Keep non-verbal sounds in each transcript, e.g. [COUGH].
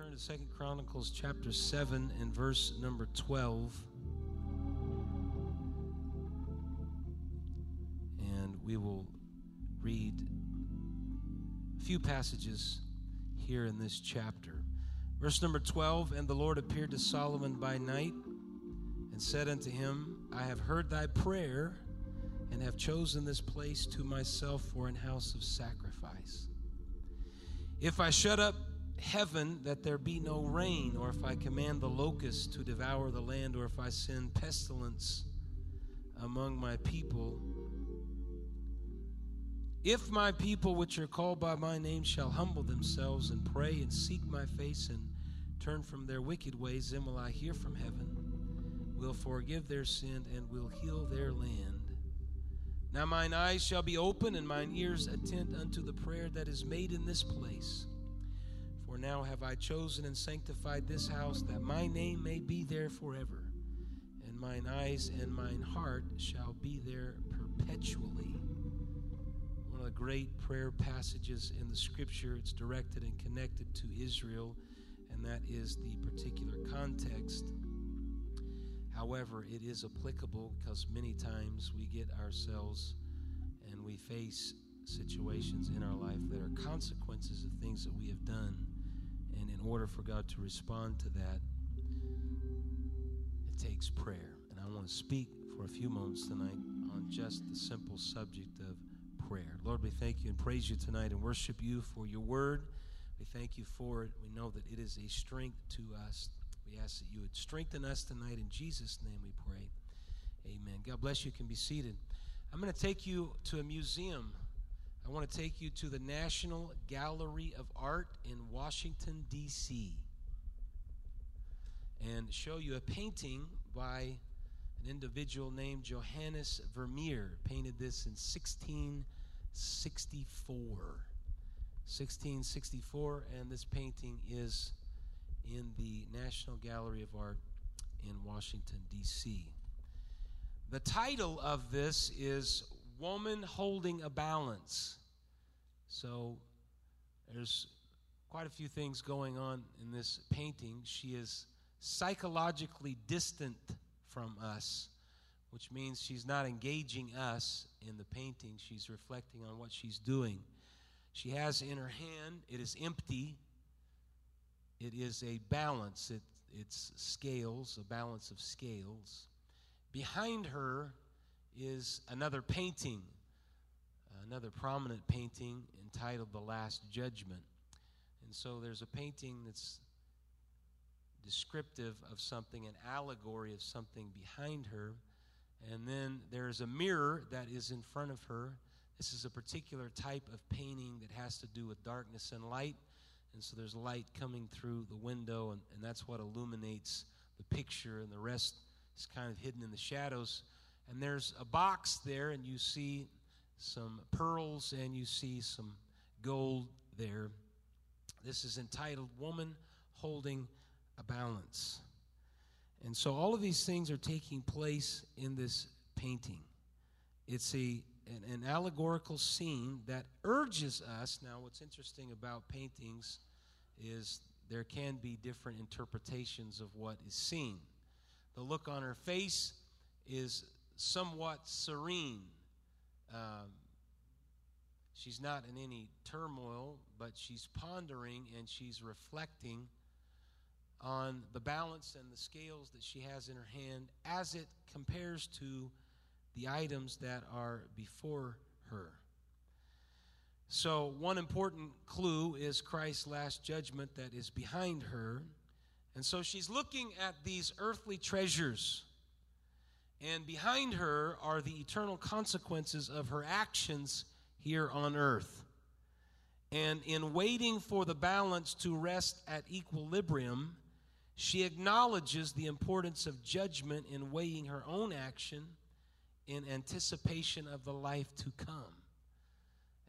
turn to Second Chronicles chapter 7 and verse number 12. And we will read a few passages here in this chapter. Verse number 12 And the Lord appeared to Solomon by night and said unto him, I have heard thy prayer and have chosen this place to myself for an house of sacrifice. If I shut up heaven that there be no rain, or if I command the locusts to devour the land, or if I send pestilence among my people, if my people which are called by my name shall humble themselves and pray and seek my face and turn from their wicked ways, then will I hear from heaven, will forgive their sin, and will heal their land. Now mine eyes shall be open and mine ears attend unto the prayer that is made in this place. Now have I chosen and sanctified this house that my name may be there forever, and mine eyes and mine heart shall be there perpetually. One of the great prayer passages in the scripture, it's directed and connected to Israel, and that is the particular context. However, it is applicable because many times we get ourselves and we face situations in our life that are consequences of things that we have done and in order for God to respond to that, it takes prayer. And I want to speak for a few moments tonight on just the simple subject of prayer. Lord, we thank you and praise you tonight and worship you for your word. We thank you for it. We know that it is a strength to us. We ask that you would strengthen us tonight. In Jesus' name we pray. Amen. God bless you. you can be seated. I'm going to take you to a museum I want to take you to the National Gallery of Art in Washington, D.C., and show you a painting by an individual named Johannes Vermeer. Painted this in 1664. 1664, and this painting is in the National Gallery of Art in Washington, D.C. The title of this is Woman Holding a Balance. So there's quite a few things going on in this painting. She is psychologically distant from us, which means she's not engaging us in the painting. She's reflecting on what she's doing. She has in her hand, it is empty. It is a balance, it, it's scales, a balance of scales. Behind her is another painting, another prominent painting entitled The Last Judgment. And so there's a painting that's descriptive of something, an allegory of something behind her. And then there's a mirror that is in front of her. This is a particular type of painting that has to do with darkness and light. And so there's light coming through the window, and, and that's what illuminates the picture, and the rest is kind of hidden in the shadows. And there's a box there, and you see some pearls and you see some gold there. This is entitled Woman Holding a Balance. And so all of these things are taking place in this painting. It's a an, an, allegorical scene that urges us. Now, what's interesting about paintings is there can be different interpretations of what is seen. The look on her face is somewhat serene. Um, she's not in any turmoil, but she's pondering and she's reflecting on the balance and the scales that she has in her hand as it compares to the items that are before her. So, one important clue is Christ's last judgment that is behind her. And so she's looking at these earthly treasures and behind her are the eternal consequences of her actions here on earth. And in waiting for the balance to rest at equilibrium, she acknowledges the importance of judgment in weighing her own action in anticipation of the life to come.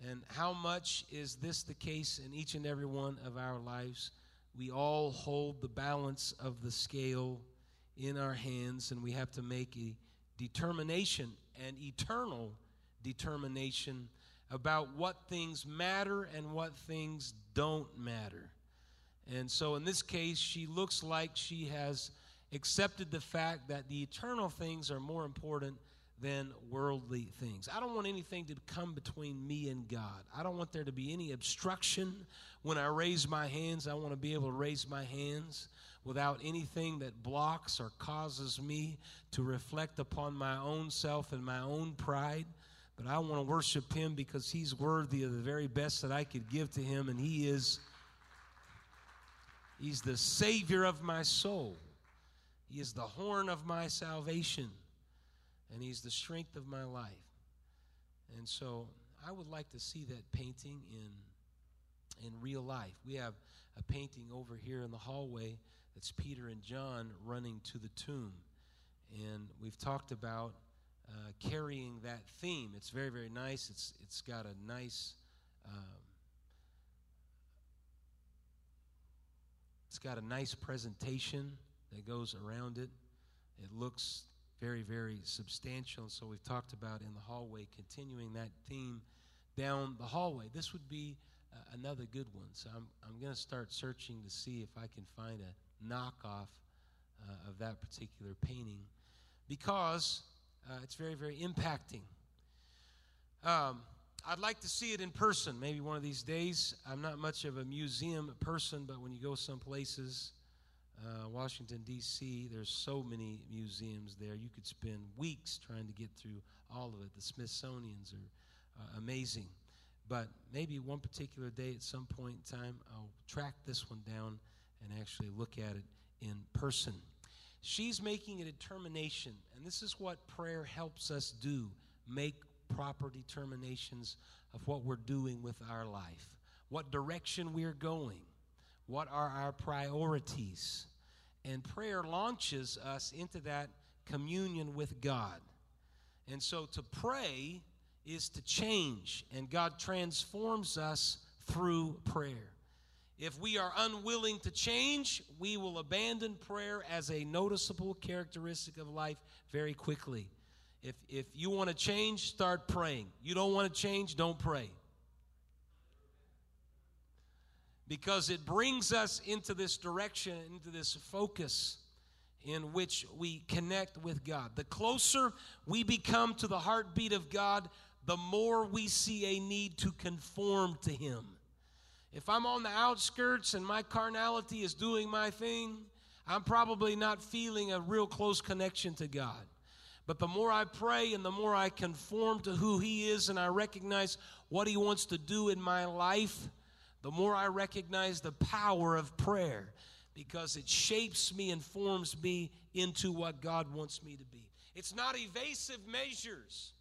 And how much is this the case in each and every one of our lives? We all hold the balance of the scale in our hands, and we have to make a determination, an eternal determination about what things matter and what things don't matter. And so in this case, she looks like she has accepted the fact that the eternal things are more important than worldly things. I don't want anything to come between me and God. I don't want there to be any obstruction when I raise my hands. I want to be able to raise my hands without anything that blocks or causes me to reflect upon my own self and my own pride. But I want to worship Him because He's worthy of the very best that I could give to Him, and He is. He's the Savior of my soul. He is the horn of my salvation and He's the strength of my life. And so I would like to see that painting in in real life. We have a painting over here in the hallway that's Peter and John running to the tomb. And we've talked about uh, carrying that theme. It's very, very nice. It's, it's got a nice, um, it's got a nice presentation that goes around it. It looks very, very substantial. And so we've talked about in the hallway, continuing that theme down the hallway. This would be uh, another good one. So I'm, I'm going to start searching to see if I can find a knockoff uh, of that particular painting because uh, it's very, very impacting. Um, I'd like to see it in person maybe one of these days. I'm not much of a museum person, but when you go some places, uh, Washington, D.C., there's so many museums there. You could spend weeks trying to get through all of it. The Smithsonian's are uh, amazing. But maybe one particular day at some point in time, I'll track this one down and actually look at it in person. She's making a determination, and this is what prayer helps us do make proper determinations of what we're doing with our life, what direction we're going, what are our priorities. And prayer launches us into that communion with God. And so to pray is to change, and God transforms us through prayer. If we are unwilling to change, we will abandon prayer as a noticeable characteristic of life very quickly. If, if you want to change, start praying. You don't want to change, don't pray. because it brings us into this direction, into this focus in which we connect with God. The closer we become to the heartbeat of God, the more we see a need to conform to Him. If I'm on the outskirts and my carnality is doing my thing, I'm probably not feeling a real close connection to God. But the more I pray and the more I conform to who He is and I recognize what He wants to do in my life, the more I recognize the power of prayer because it shapes me and forms me into what God wants me to be. It's not evasive measures.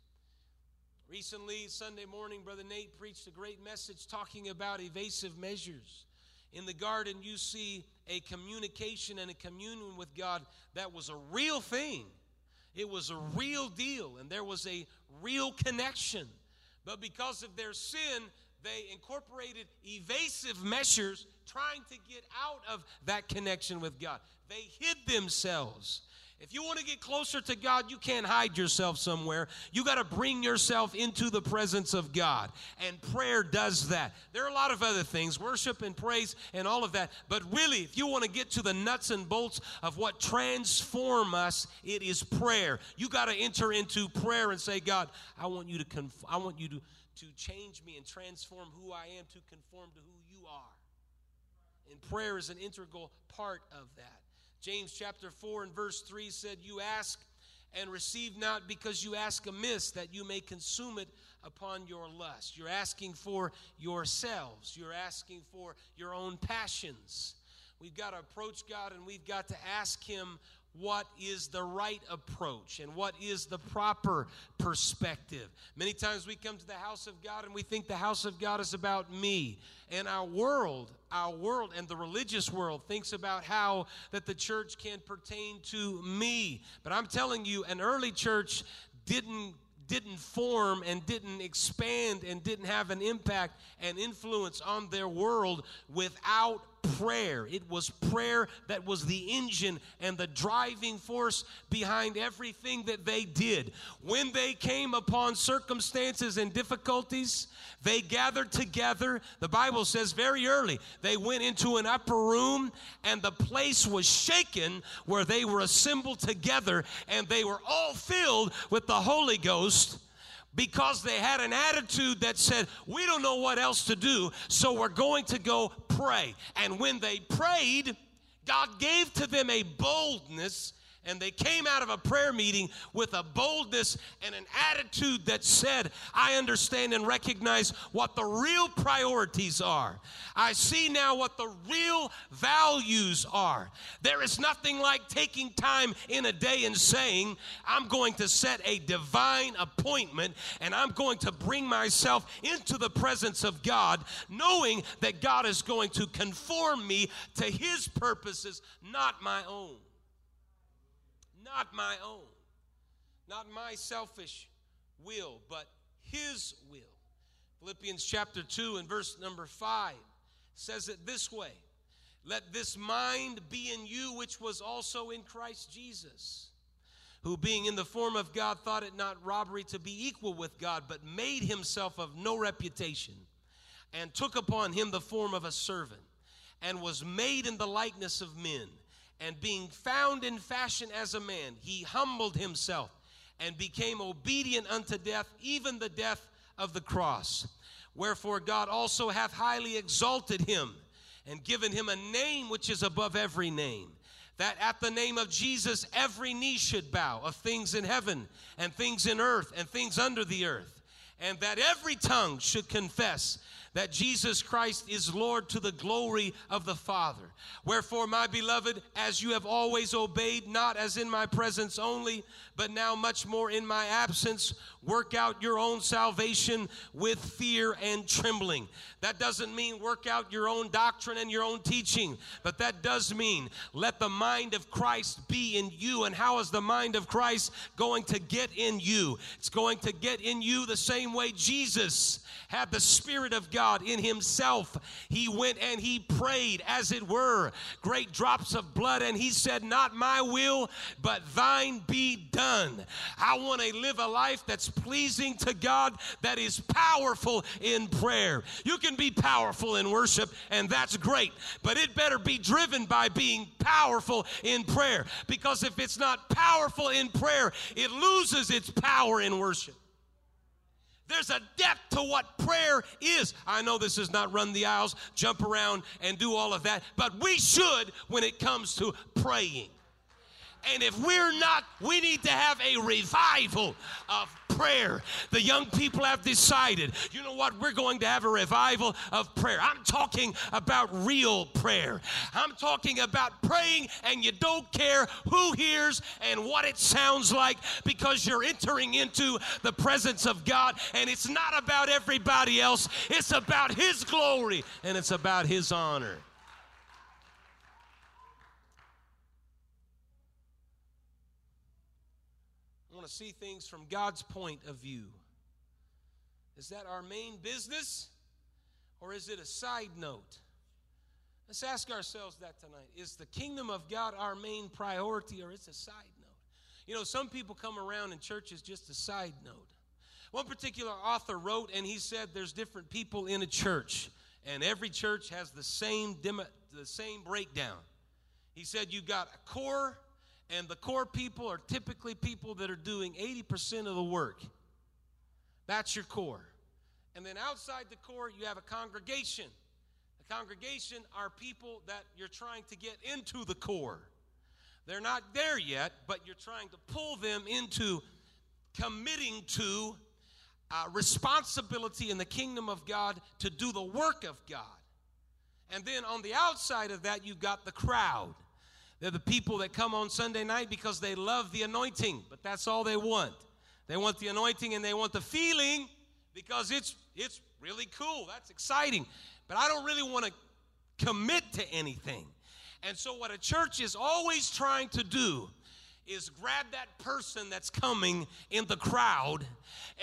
Recently, Sunday morning, Brother Nate preached a great message talking about evasive measures. In the garden, you see a communication and a communion with God that was a real thing. It was a real deal, and there was a real connection. But because of their sin, they incorporated evasive measures trying to get out of that connection with God. They hid themselves. If you want to get closer to God, you can't hide yourself somewhere. You got to bring yourself into the presence of God. And prayer does that. There are a lot of other things, worship and praise and all of that. But really, if you want to get to the nuts and bolts of what transform us, it is prayer. You got to enter into prayer and say, God, I want you to conf- I want you to to change me and transform who I am to conform to who you are. And prayer is an integral part of that. James chapter 4 and verse 3 said, You ask and receive not because you ask amiss, that you may consume it upon your lust. You're asking for yourselves, you're asking for your own passions. We've got to approach God and we've got to ask Him what is the right approach and what is the proper perspective. Many times we come to the house of God and we think the house of God is about me. And our world, our world and the religious world thinks about how that the church can pertain to me. But I'm telling you, an early church didn't didn't form and didn't expand and didn't have an impact and influence on their world without prayer. It was prayer that was the engine and the driving force behind everything that they did. When they came upon circumstances and difficulties, they gathered together. The Bible says very early, they went into an upper room and the place was shaken where they were assembled together and they were all filled with the Holy Ghost because they had an attitude that said, We don't know what else to do, so we're going to go pray. And when they prayed, God gave to them a boldness and they came out of a prayer meeting with a boldness and an attitude that said, I understand and recognize what the real priorities are. I see now what the real values are. There is nothing like taking time in a day and saying, I'm going to set a divine appointment and I'm going to bring myself into the presence of God, knowing that God is going to conform me to His purposes, not my own not my own, not my selfish will, but His will. Philippians chapter 2 and verse number 5 says it this way Let this mind be in you, which was also in Christ Jesus, who being in the form of God thought it not robbery to be equal with God, but made himself of no reputation, and took upon him the form of a servant, and was made in the likeness of men and being found in fashion as a man, he humbled himself and became obedient unto death, even the death of the cross. Wherefore God also hath highly exalted him and given him a name which is above every name. That at the name of Jesus every knee should bow of things in heaven and things in earth and things under the earth, and that every tongue should confess that Jesus Christ is Lord to the glory of the Father. Wherefore, my beloved, as you have always obeyed, not as in my presence only, but now much more in my absence, work out your own salvation with fear and trembling. That doesn't mean work out your own doctrine and your own teaching, but that does mean let the mind of Christ be in you. And how is the mind of Christ going to get in you? It's going to get in you the same way Jesus had the Spirit of God in himself. He went and he prayed, as it were, great drops of blood, and he said, Not my will, but thine be done. I want to live a life that's pleasing to God, that is powerful in prayer. You can be powerful in worship, and that's great, but it better be driven by being powerful in prayer, because if it's not powerful in prayer, it loses its power in worship. There's a depth to what prayer is. I know this is not run the aisles, jump around, and do all of that, but we should when it comes to praying. And if we're not, we need to have a revival of prayer. The young people have decided, you know what, we're going to have a revival of prayer. I'm talking about real prayer. I'm talking about praying and you don't care who hears and what it sounds like because you're entering into the presence of God and it's not about everybody else, it's about His glory and it's about His honor. Want to see things from God's point of view. Is that our main business or is it a side note? Let's ask ourselves that tonight. Is the kingdom of God our main priority or it's a side note? You know, some people come around in church as just a side note. One particular author wrote, and he said there's different people in a church, and every church has the same, the same breakdown. He said you got a core and the core people are typically people that are doing 80% of the work. That's your core. And then outside the core, you have a congregation. The congregation are people that you're trying to get into the core. They're not there yet, but you're trying to pull them into committing to uh, responsibility in the kingdom of God to do the work of God. And then on the outside of that, you've got the crowd. They're the people that come on Sunday night because they love the anointing, but that's all they want. They want the anointing and they want the feeling because it's it's really cool. That's exciting. But I don't really want to commit to anything. And so what a church is always trying to do is grab that person that's coming in the crowd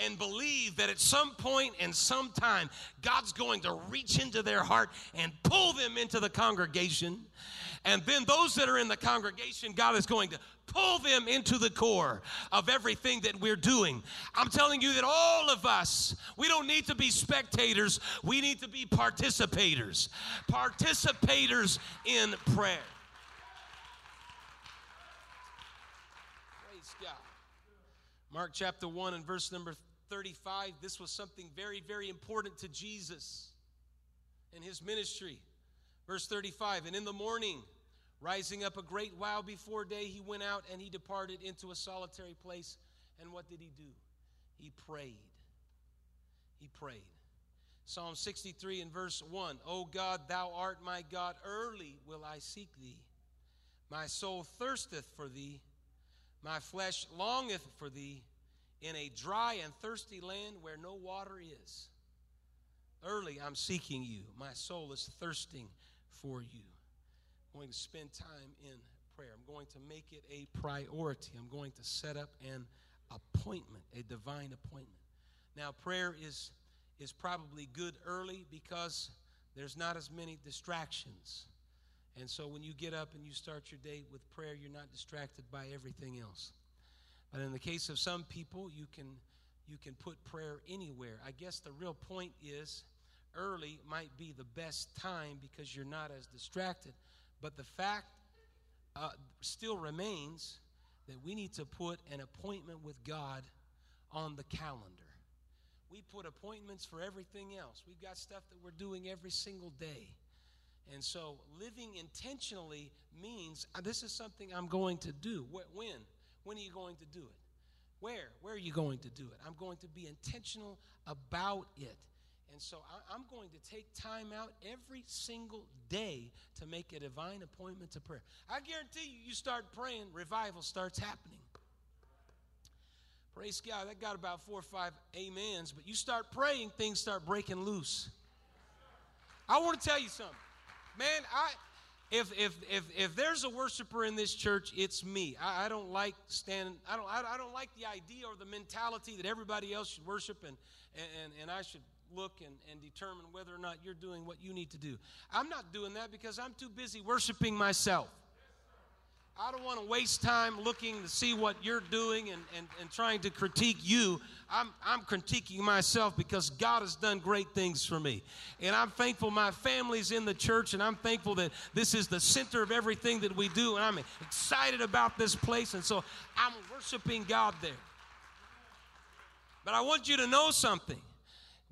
and believe that at some point and some time God's going to reach into their heart and pull them into the congregation. And then those that are in the congregation, God is going to pull them into the core of everything that we're doing. I'm telling you that all of us, we don't need to be spectators, we need to be participators. Participators in prayer. Mark chapter 1 and verse number 35. This was something very, very important to Jesus in his ministry. Verse 35 And in the morning, rising up a great while before day, he went out and he departed into a solitary place. And what did he do? He prayed. He prayed. Psalm 63 and verse 1 O God, thou art my God, early will I seek thee. My soul thirsteth for thee my flesh longeth for thee in a dry and thirsty land where no water is. Early I'm seeking you. My soul is thirsting for you. I'm going to spend time in prayer. I'm going to make it a priority. I'm going to set up an appointment, a divine appointment. Now, prayer is, is probably good early because there's not as many distractions. And so when you get up and you start your day with prayer, you're not distracted by everything else. But in the case of some people, you can you can put prayer anywhere. I guess the real point is early might be the best time because you're not as distracted. But the fact uh, still remains that we need to put an appointment with God on the calendar. We put appointments for everything else. We've got stuff that we're doing every single day. And so living intentionally means uh, this is something I'm going to do. When? When are you going to do it? Where? Where are you going to do it? I'm going to be intentional about it. And so I'm going to take time out every single day to make a divine appointment to prayer. I guarantee you, you start praying, revival starts happening. Praise God. That got about four or five amens, but you start praying, things start breaking loose. I want to tell you something. Man, I if if if if there's a worshiper in this church, it's me. I, I don't like standing. I don't I, I, don't like the idea or the mentality that everybody else should worship and and and I should look and, and determine whether or not you're doing what you need to do. I'm not doing that because I'm too busy worshiping myself. I don't want to waste time looking to see what you're doing and, and, and trying to critique you. I'm, I'm critiquing myself because God has done great things for me. And I'm thankful my family's in the church, and I'm thankful that this is the center of everything that we do. And I'm excited about this place. And so I'm worshiping God there. But I want you to know something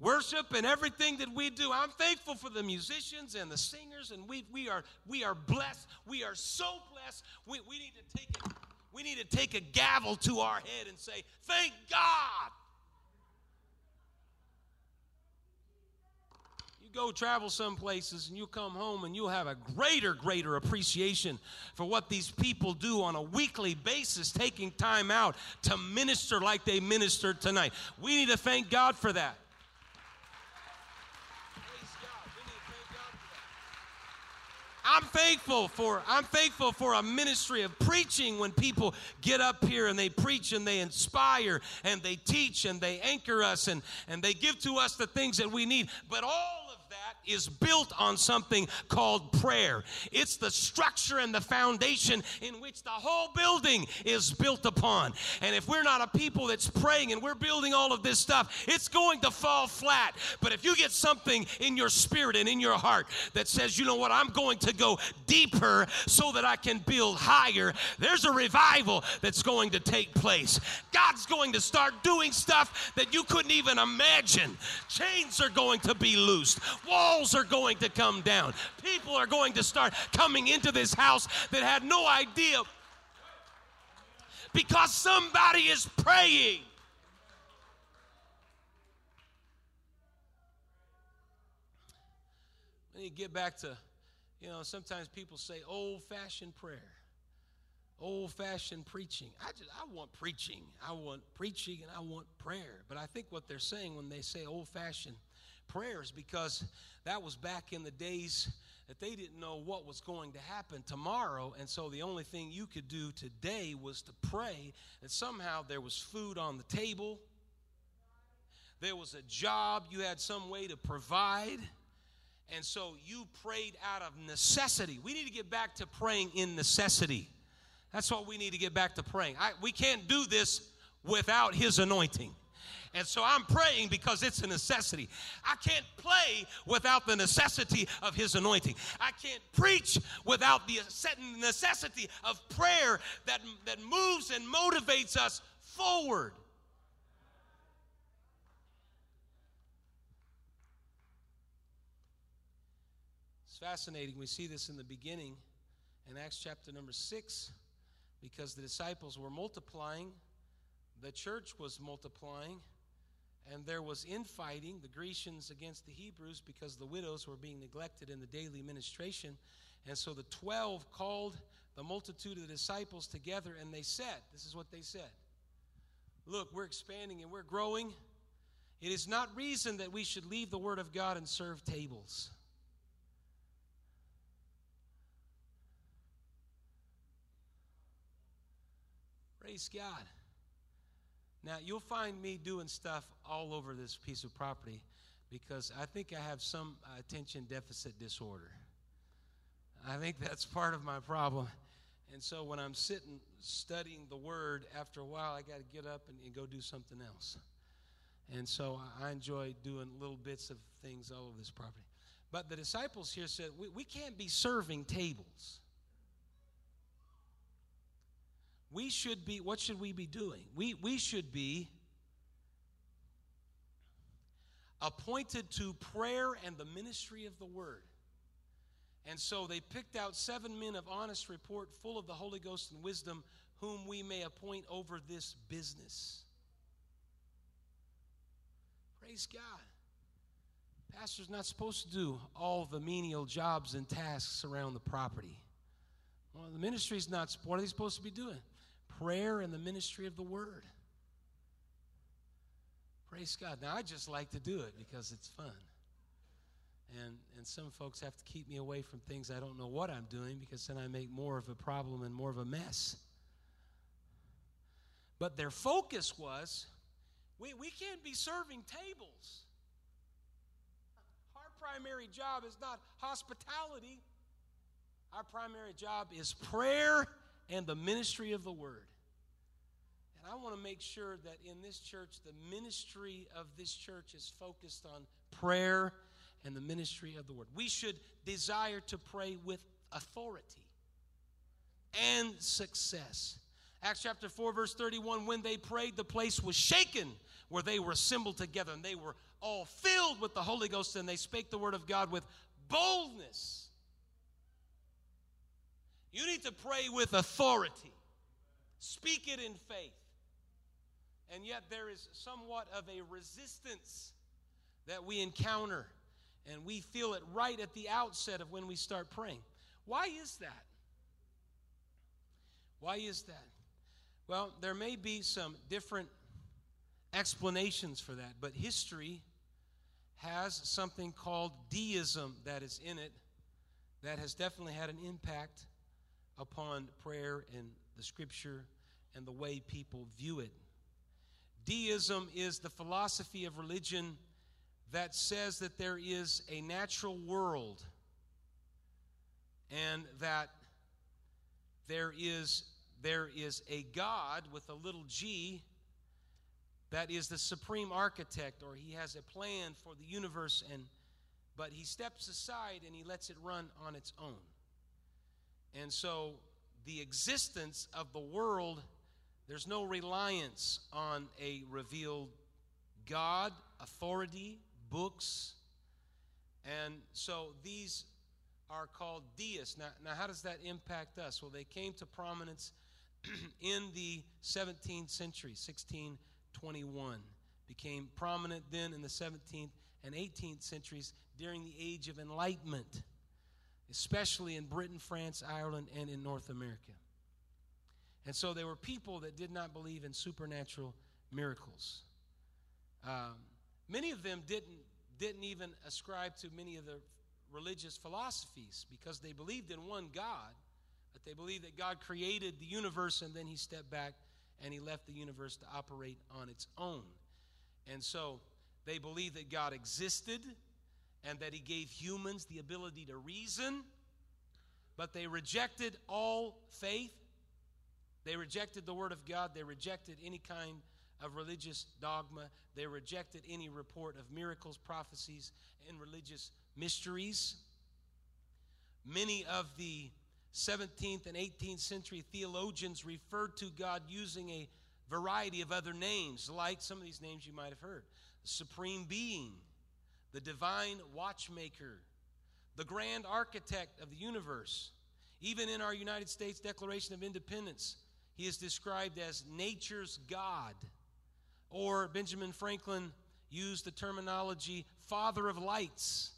worship and everything that we do. I'm thankful for the musicians and the singers, and we, we, are, we are blessed. We are so blessed. We, we, need to take it, we need to take a gavel to our head and say, Thank God. You go travel some places and you come home and you'll have a greater, greater appreciation for what these people do on a weekly basis, taking time out to minister like they ministered tonight. We need to thank God for that. I'm thankful for I'm thankful for a ministry of preaching when people get up here and they preach and they inspire and they teach and they anchor us and, and they give to us the things that we need. But all is built on something called prayer. It's the structure and the foundation in which the whole building is built upon. And if we're not a people that's praying and we're building all of this stuff, it's going to fall flat. But if you get something in your spirit and in your heart that says, you know what, I'm going to go deeper so that I can build higher, there's a revival that's going to take place. God's going to start doing stuff that you couldn't even imagine. Chains are going to be loosed. Walls are going to come down. People are going to start coming into this house that had no idea because somebody is praying. Let me get back to, you know, sometimes people say old fashioned prayer, old fashioned preaching. I just, I want preaching. I want preaching and I want prayer. But I think what they're saying when they say old fashioned prayers because that was back in the days that they didn't know what was going to happen tomorrow. And so the only thing you could do today was to pray that somehow there was food on the table, there was a job, you had some way to provide. And so you prayed out of necessity. We need to get back to praying in necessity. That's what we need to get back to praying. I, we can't do this without His anointing. And so I'm praying because it's a necessity. I can't play without the necessity of His anointing. I can't preach without the necessity of prayer that, that moves and motivates us forward. It's fascinating. We see this in the beginning in Acts chapter number 6 because the disciples were multiplying, the church was multiplying, and there was infighting, the Grecians against the Hebrews, because the widows were being neglected in the daily ministration. And so the 12 called the multitude of the disciples together, and they said, This is what they said Look, we're expanding and we're growing. It is not reason that we should leave the Word of God and serve tables. Praise God. Now, you'll find me doing stuff all over this piece of property because I think I have some attention deficit disorder. I think that's part of my problem. And so when I'm sitting studying the word, after a while, I got to get up and, and, go do something else. And so I enjoy doing little bits of things all over this property. But the disciples here said, we, we can't be serving tables we should be, what should we be doing? We, we should be appointed to prayer and the ministry of the word. And so they picked out seven men of honest report, full of the Holy Ghost and wisdom, whom we may appoint over this business. Praise God. Pastor's not supposed to do all the menial jobs and tasks around the property. Well, the ministry's not, what are they supposed to be doing? Prayer and the ministry of the word. Praise God. Now, I just like to do it because it's fun. And, and some folks have to keep me away from things I don't know what I'm doing because then I make more of a problem and more of a mess. But their focus was we, we can't be serving tables. Our primary job is not hospitality, our primary job is prayer and the ministry of the word. And I want to make sure that in this church, the ministry of this church is focused on prayer and the ministry of the word. We should desire to pray with authority and success. Acts chapter 4, verse 31 when they prayed, the place was shaken where they were assembled together, and they were all filled with the Holy Ghost, and they spake the word of God with boldness. You need to pray with authority, speak it in faith. And yet, there is somewhat of a resistance that we encounter, and we feel it right at the outset of when we start praying. Why is that? Why is that? Well, there may be some different explanations for that, but history has something called deism that is in it that has definitely had an impact upon prayer and the scripture and the way people view it. Deism is the philosophy of religion that says that there is a natural world and that there is there is a God with a little g that is the supreme architect or he has a plan for the universe and but he steps aside and he lets it run on its own and so the existence of the world, there's no reliance on a revealed God, authority, books. And so these are called deists. Now, now how does that impact us? Well, they came to prominence [CLEARS THROAT] in the 17th century, 1621. Became prominent then in the 17th and 18th centuries during the Age of Enlightenment especially in Britain, France, Ireland, and in North America. And so there were people that did not believe in supernatural miracles. Um, many of them didn't didn't even ascribe to many of the religious philosophies because they believed in one God, but they believed that God created the universe and then he stepped back and he left the universe to operate on its own. And so they believed that God existed and that he gave humans the ability to reason, but they rejected all faith. They rejected the word of God. They rejected any kind of religious dogma. They rejected any report of miracles, prophecies, and religious mysteries. Many of the 17th and 18th century theologians referred to God using a variety of other names, like some of these names you might have heard Supreme Being, the Divine Watchmaker, the Grand Architect of the universe. Even in our United States Declaration of Independence, he is described as nature's God. Or Benjamin Franklin used the terminology Father of Lights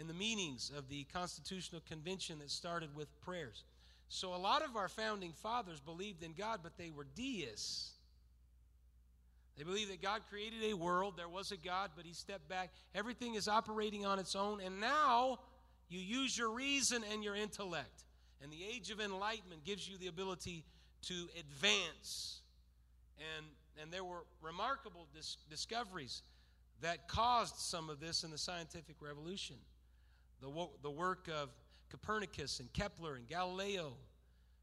in the meanings of the Constitutional Convention that started with prayers. So, a lot of our founding fathers believed in God, but they were deists. They believe that God created a world, there was a God, but He stepped back. Everything is operating on its own, and now you use your reason and your intellect. And the age of enlightenment gives you the ability to advance. And, and there were remarkable dis- discoveries that caused some of this in the scientific revolution. The, the work of Copernicus and Kepler and Galileo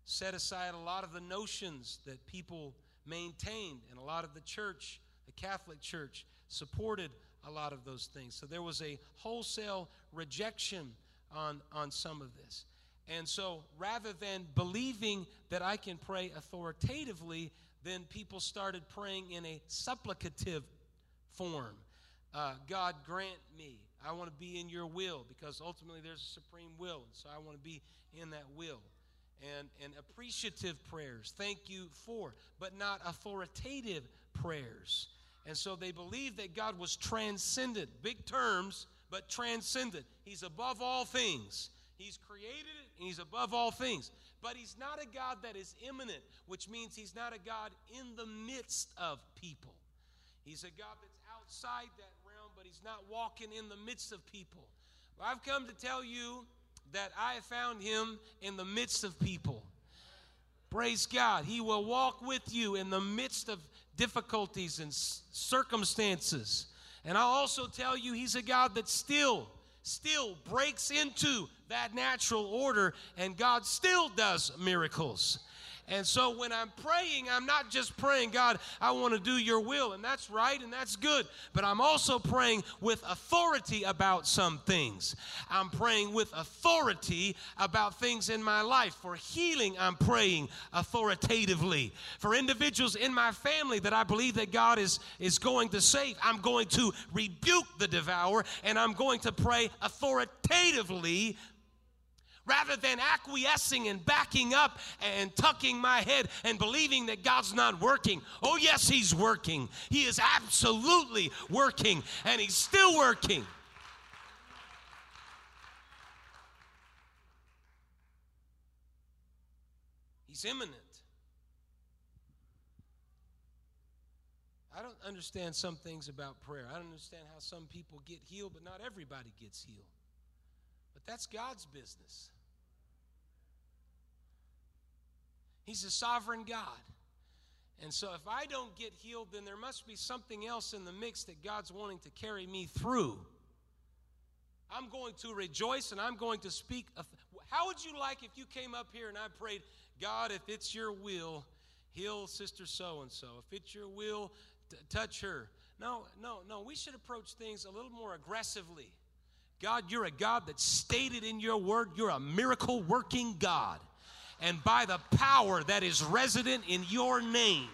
set aside a lot of the notions that people maintained, and a lot of the church, the Catholic Church, supported a lot of those things. So there was a wholesale rejection on, on some of this. And so rather than believing that I can pray authoritatively, then people started praying in a supplicative form. Uh, God grant me. I want to be in your will because ultimately there's a supreme will. And so I want to be in that will. And, and appreciative prayers, thank you for, but not authoritative prayers. And so they believed that God was transcendent, big terms, but transcendent. He's above all things. He's created it, and He's above all things. But He's not a God that is immanent, which means He's not a God in the midst of people. He's a God that's outside that realm, but he's not walking in the midst of people. Well, I've come to tell you that I found him in the midst of people. Praise God. He will walk with you in the midst of difficulties and circumstances. And I'll also tell you, he's a God that still, still breaks into that natural order, and God still does miracles. And so when I'm praying, I'm not just praying, God, I want to do your will. And that's right and that's good. But I'm also praying with authority about some things. I'm praying with authority about things in my life. For healing, I'm praying authoritatively. For individuals in my family that I believe that God is, is going to save, I'm going to rebuke the devourer and I'm going to pray authoritatively rather than acquiescing and backing up and tucking my head and believing that God's not working. Oh, yes, He's working. He is absolutely working, and He's still working. He's immanent. I don't understand some things about prayer. I don't understand how some people get healed, but not everybody gets healed. But that's God's business. He's a sovereign God. And so if I don't get healed, then there must be something else in the mix that God's wanting to carry me through. I'm going to rejoice and I'm going to speak. How would you like if you came up here and I prayed, God, if it's your will, heal sister so and so. If it's your will, t- touch her. No, no, no. We should approach things a little more aggressively. God, you're a God that stated in your word, you're a miracle working God. And by the power that is resident in your name,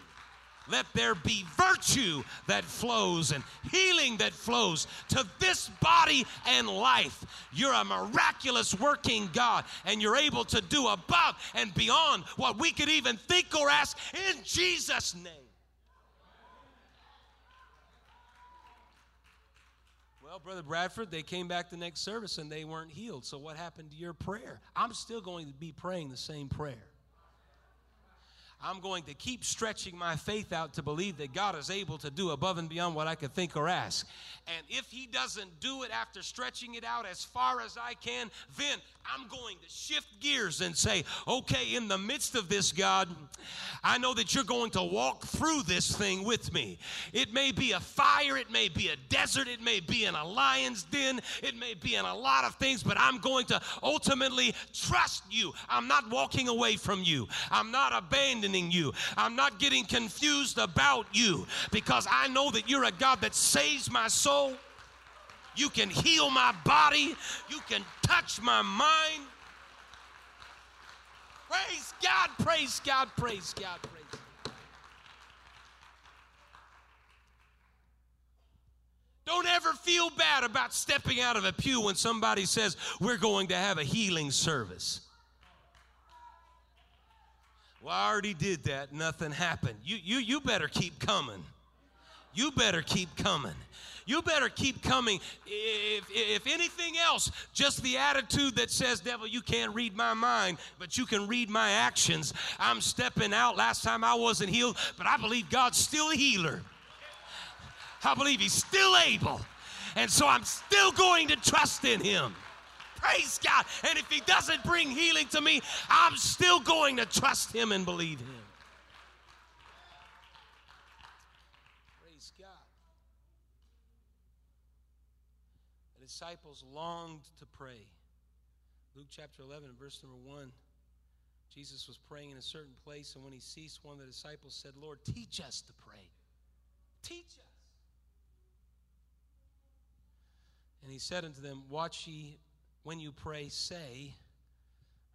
let there be virtue that flows and healing that flows to this body and life. You're a miraculous working God, and you're able to do above and beyond what we could even think or ask in Jesus' name. Brother Bradford, they came back the next service and they weren't healed. So, what happened to your prayer? I'm still going to be praying the same prayer. I'm going to keep stretching my faith out to believe that God is able to do above and beyond what I could think or ask. And if He doesn't do it after stretching it out as far as I can, then I'm going to shift gears and say, okay, in the midst of this, God, I know that you're going to walk through this thing with me. It may be a fire, it may be a desert, it may be in a lion's den, it may be in a lot of things, but I'm going to ultimately trust you. I'm not walking away from you, I'm not abandoning you, I'm not getting confused about you because I know that you're a God that saves my soul. You can heal my body. You can touch my mind. Praise God, praise God, praise God, praise God. Don't ever feel bad about stepping out of a pew when somebody says, We're going to have a healing service. Well, I already did that. Nothing happened. You, you, you better keep coming. You better keep coming you better keep coming. If, if anything else, just the attitude that says, Devil, you can't read my mind, but you can read my actions. I'm stepping out. Last time I wasn't healed, but I believe God's still a healer. I believe He's still able. And so I'm still going to trust in Him. Praise God. And if He doesn't bring healing to me, I'm still going to trust Him and believe Him. Praise God. The disciples longed to pray. Luke chapter 11, verse number 1. Jesus was praying in a certain place, and when he ceased, one of the disciples said, Lord, teach us to pray. Teach us. And he said unto them, Watch ye when you pray, say,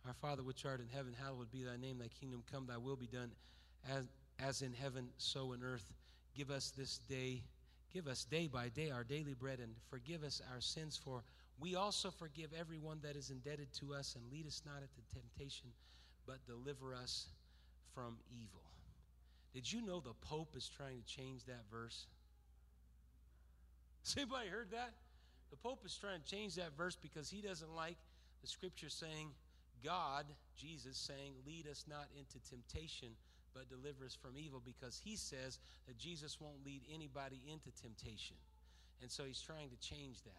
Our Father which art in heaven, hallowed be thy name, thy kingdom come, thy will be done, as, as in heaven, so in earth. Give us this day Give us day by day our daily bread and forgive us our sins, for we also forgive everyone that is indebted to us, and lead us not into temptation, but deliver us from evil. Did you know the Pope is trying to change that verse? Has anybody heard that? The Pope is trying to change that verse because he doesn't like the scripture saying, God, Jesus, saying, lead us not into temptation, but deliver us from evil because he says that Jesus won't lead anybody into temptation. And so he's trying to change that.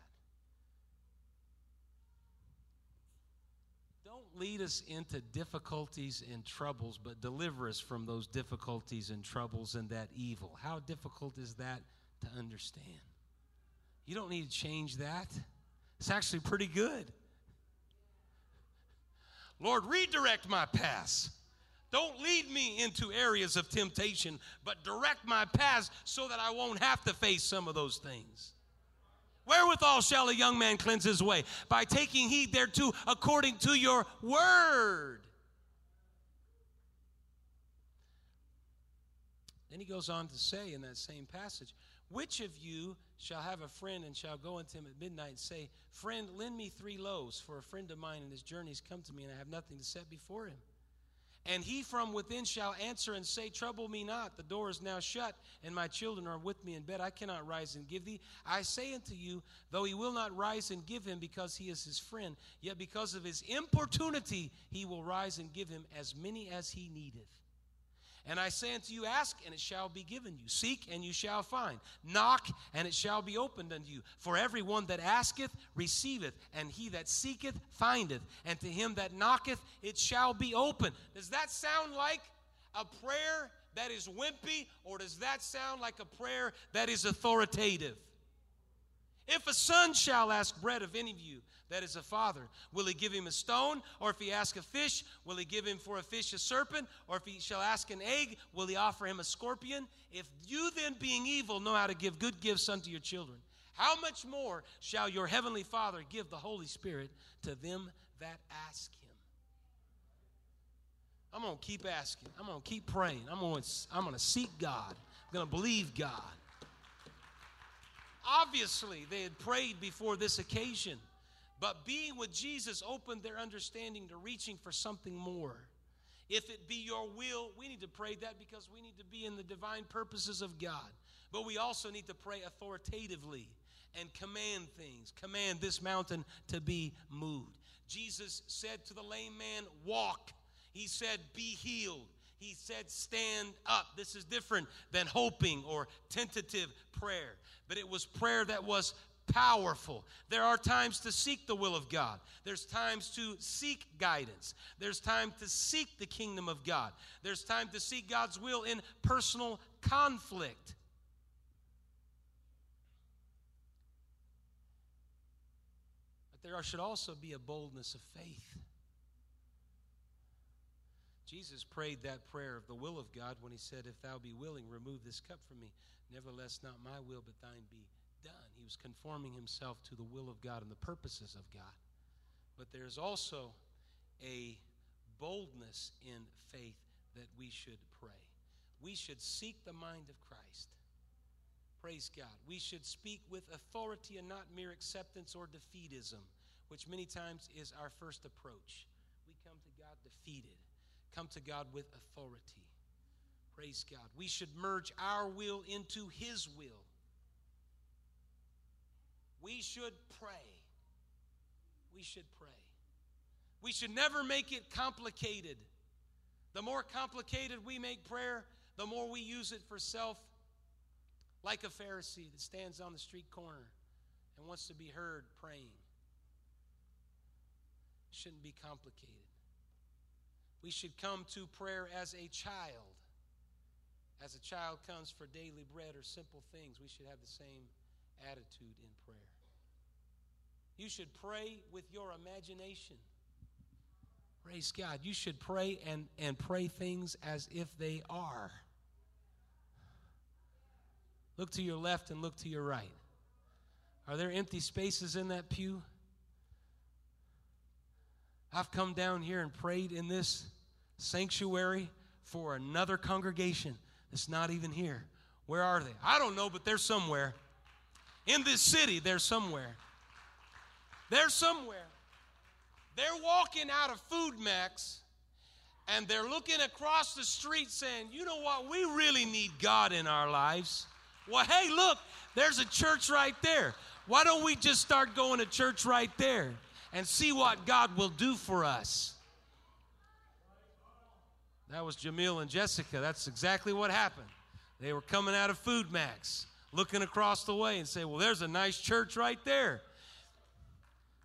Don't lead us into difficulties and troubles, but deliver us from those difficulties and troubles and that evil. How difficult is that to understand? You don't need to change that. It's actually pretty good. Lord, redirect my paths. Don't lead me into areas of temptation, but direct my paths so that I won't have to face some of those things. Wherewithal shall a young man cleanse his way? By taking heed thereto according to your word. Then he goes on to say in that same passage, Which of you shall have a friend and shall go unto him at midnight and say, Friend, lend me three loaves, for a friend of mine in his journey's come to me, and I have nothing to set before him? And he from within shall answer and say, Trouble me not, the door is now shut, and my children are with me in bed. I cannot rise and give thee. I say unto you, though he will not rise and give him because he is his friend, yet because of his importunity he will rise and give him as many as he needeth. And I say unto you, Ask, and it shall be given you. Seek, and you shall find. Knock, and it shall be opened unto you. For everyone that asketh, receiveth, and he that seeketh, findeth. And to him that knocketh, it shall be open. Does that sound like a prayer that is wimpy, or does that sound like a prayer that is authoritative? If a son shall ask bread of any of you, that is a father. Will he give him a stone? Or if he ask a fish, will he give him for a fish a serpent? Or if he shall ask an egg, will he offer him a scorpion? If you then, being evil, know how to give good gifts unto your children, how much more shall your heavenly Father give the Holy Spirit to them that ask him? I'm going to keep asking. I'm going to keep praying. I'm going to, seek God. I'm going to believe God. Obviously, they had prayed before this occasion. But being with Jesus opened their understanding to reaching for something more. If it be your will, we need to pray that because we need to be in the divine purposes of God. But we also need to pray authoritatively and command things. Command this mountain to be moved. Jesus said to the lame man, Walk. He said, Be healed. He said, Stand up. This is different than hoping or tentative prayer, but it was prayer that was powerful. There are times to seek the will of God. There's times to seek guidance. There's time to seek the kingdom of God. There's time to seek God's will in personal conflict. But there should also be a boldness of faith. Jesus prayed that prayer of the will of God when he said, If thou be willing, remove this cup from me. Nevertheless, not my will, but thine be done. He was conforming himself to the will of God and the purposes of God. But there's also a boldness in faith that we should pray. We should seek the mind of Christ. Praise God. We should speak with authority and not mere acceptance or defeatism, which many times is our first approach. We come to God defeated come to God with authority. Praise God. We should merge our will into His will. We should pray. We should pray. We should never make it complicated. The more complicated we make prayer, the more we use it for self, like a Pharisee that stands on the street corner and wants to be heard praying. It shouldn't be complicated. We should come to prayer as a child. As a child comes for daily bread or simple things, we should have the same attitude in prayer. You should pray with your imagination. Praise God. You should pray and, and pray things as if they are. Look to your left and look to your right. Are there empty spaces in that pew? I've come down here and prayed in this sanctuary for another congregation that's not even here. Where are they? I don't know, but they're somewhere. In this city, they're somewhere. They're somewhere. They're walking out of Food Max and they're looking across the street saying, you know what? We really need God in our lives. Well, hey, look, there's a church right there. Why don't we just start going to church right there and see what God will do for us? That was Jamil and Jessica. That's exactly what happened. They were coming out of Food Max, looking across the way and say, Well, there's a nice church right there.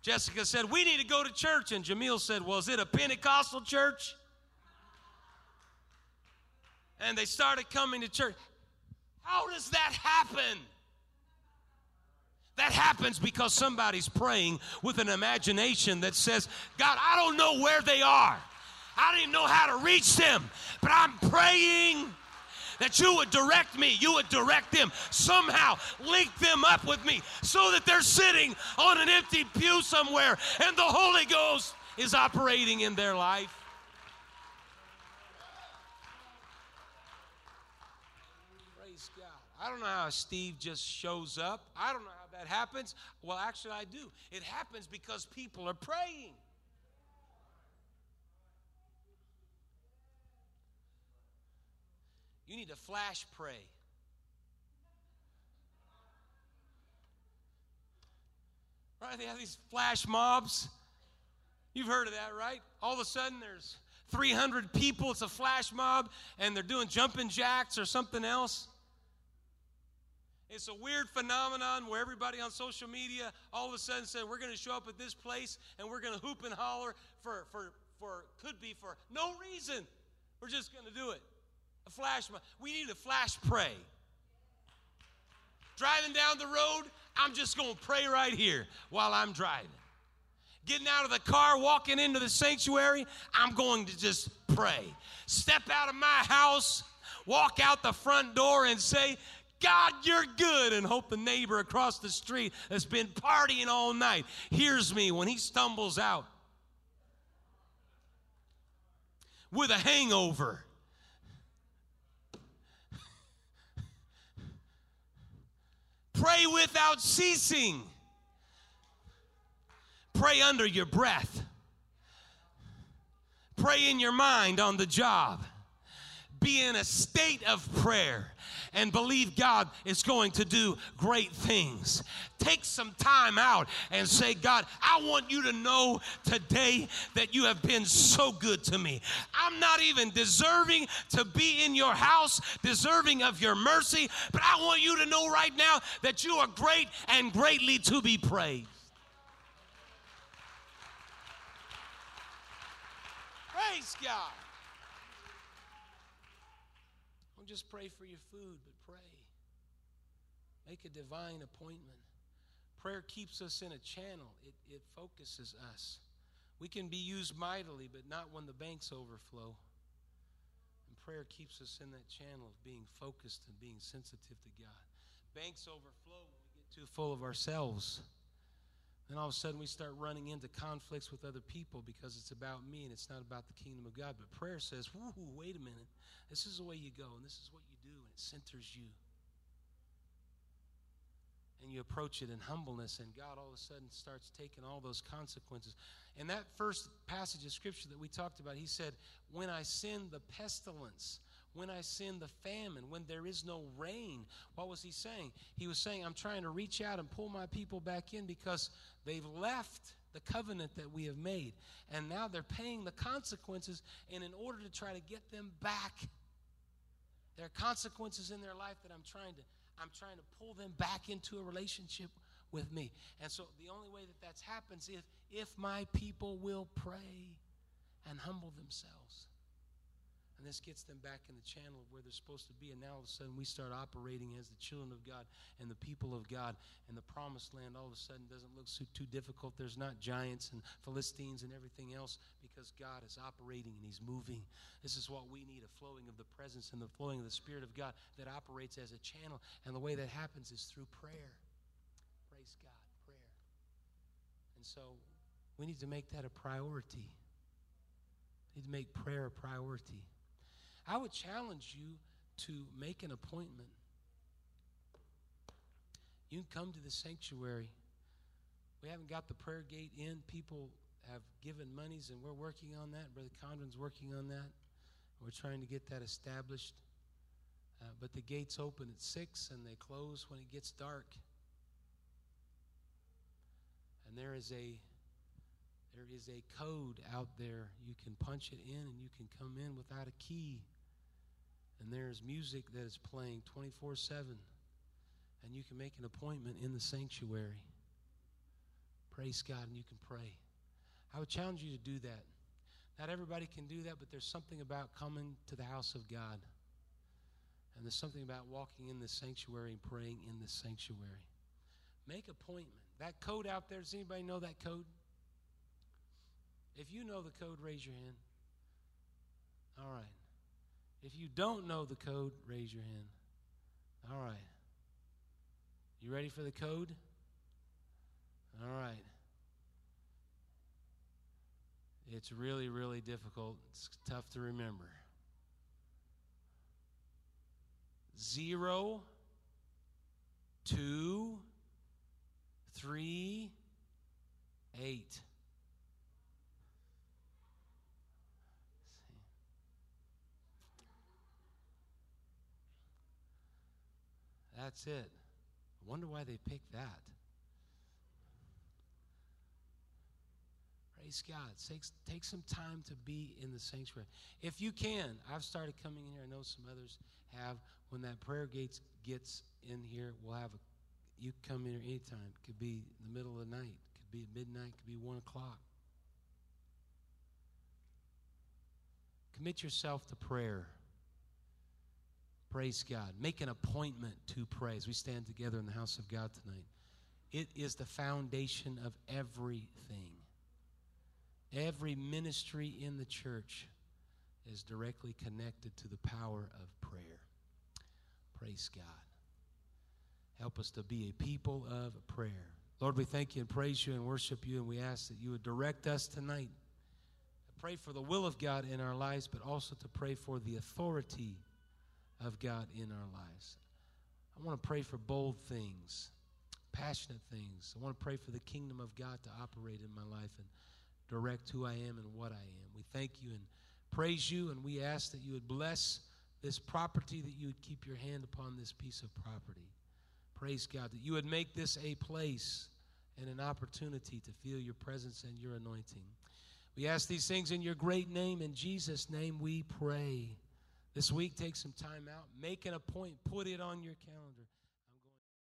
Jessica said, We need to go to church. And Jamil said, Well, is it a Pentecostal church? And they started coming to church. How does that happen? That happens because somebody's praying with an imagination that says, God, I don't know where they are. I don't even know how to reach them, but I'm praying that you would direct me, you would direct them, somehow link them up with me so that they're sitting on an empty pew somewhere and the Holy Ghost is operating in their life. Praise God. I don't know how Steve just shows up. I don't know that happens. Well, actually, I do. It happens because people are praying. You need to flash pray. Right? They have these flash mobs. You've heard of that, right? All of a sudden there's 300 people, it's a flash mob, and they're doing jumping jacks or something else. It's a weird phenomenon where everybody on social media all of a sudden said, We're going to show up at this place and we're going to hoop and holler for, for, for, could be for no reason. We're just going to do it. A flash. We need a flash pray. Driving down the road, I'm just going to pray right here while I'm driving. Getting out of the car, walking into the sanctuary, I'm going to just pray. Step out of my house, walk out the front door and say, God, you're good, and hope the neighbor across the street that's been partying all night hears me when he stumbles out with a hangover Pray without ceasing. Pray under your breath. Pray in your mind on the job. Be in a state of prayer and believe God is going to do great things. Take some time out and say, God, I want you to know today that you have been so good to me. I'm not even deserving to be in your house, deserving of your mercy, but I want you to know right now that you are great and greatly to be praised. Praise God. Don't just pray for your food, but pray. Make a divine appointment. Prayer keeps us in a channel, it, it focuses us. We can be used mightily, but not when the banks overflow. And prayer keeps us in that channel of being focused and being sensitive to God. Banks overflow when we get too full of ourselves. Then all of a sudden we start running into conflicts with other people because it's about me and it's not about the kingdom of God. But prayer says, wait a minute. This is the way you go and this is what you do, and it centers you. And you approach it in humbleness, and God all of a sudden starts taking all those consequences. In that first passage of scripture that we talked about, he said, When I send the pestilence, when I send the famine, when there is no rain. What was he saying? He was saying, I'm trying to reach out and pull my people back in because they've left the covenant that we have made. And now they're paying the consequences. And in order to try to get them back, there are consequences in their life that I'm trying to. I'm trying to pull them back into a relationship with me. And so the only way that that happens is if my people will pray and humble themselves. And this gets them back in the channel of where they're supposed to be. And now all of a sudden we start operating as the children of God and the people of God. And the promised land all of a sudden doesn't look so, too difficult. There's not giants and Philistines and everything else because God is operating and He's moving. This is what we need a flowing of the presence and the flowing of the Spirit of God that operates as a channel. And the way that happens is through prayer. Praise God, prayer. And so we need to make that a priority. We need to make prayer a priority. I would challenge you to make an appointment. You can come to the sanctuary. We haven't got the prayer gate in. People have given monies, and we're working on that. Brother Condren's working on that. We're trying to get that established. Uh, but the gates open at 6 and they close when it gets dark. And there is a there is a code out there. You can punch it in and you can come in without a key and there's music that is playing 24 7, and you can make an appointment in the sanctuary. Praise God, and you can pray. I would challenge you to do that. Not everybody can do that, but there's something about coming to the house of God. And there's something about walking in the sanctuary and praying in the sanctuary. Make appointment. That code out there, does anybody know that code? If you know the code, raise your hand. All right. If you don't know the code, raise your hand. All right. You ready for the code? All right. It's really, really difficult. It's tough to remember. Zero, two, three, eight. That's it. I wonder why they picked that. Praise God. Take, take some time to be in the sanctuary. If you can, I've started coming in here. I know some others have. When that prayer gates gets in here, we'll have a, you come in here anytime. It could be the middle of the night. It could be at midnight. It could be 1 o'clock. Commit yourself to prayer. Praise God. Make an appointment to pray as we stand together in the house of God tonight. It is the foundation of everything. Every ministry in the church is directly connected to the power of prayer. Praise God. Help us to be a people of prayer. Lord, we thank you and praise you and worship you, and we ask that you would direct us tonight. Pray for the will of God in our lives, but also to pray for the authority of God in our lives. I want to pray for bold things, passionate things. I want to pray for the kingdom of God to operate in my life and direct who I am and what I am. We thank you and praise you, and we ask that you would bless this property, that you would keep your hand upon this piece of property. Praise God, that you would make this a place and an opportunity to feel your presence and your anointing. We ask these things in your great name. In Jesus' name we pray. This week, take some time out, make an appointment, put it on your calendar.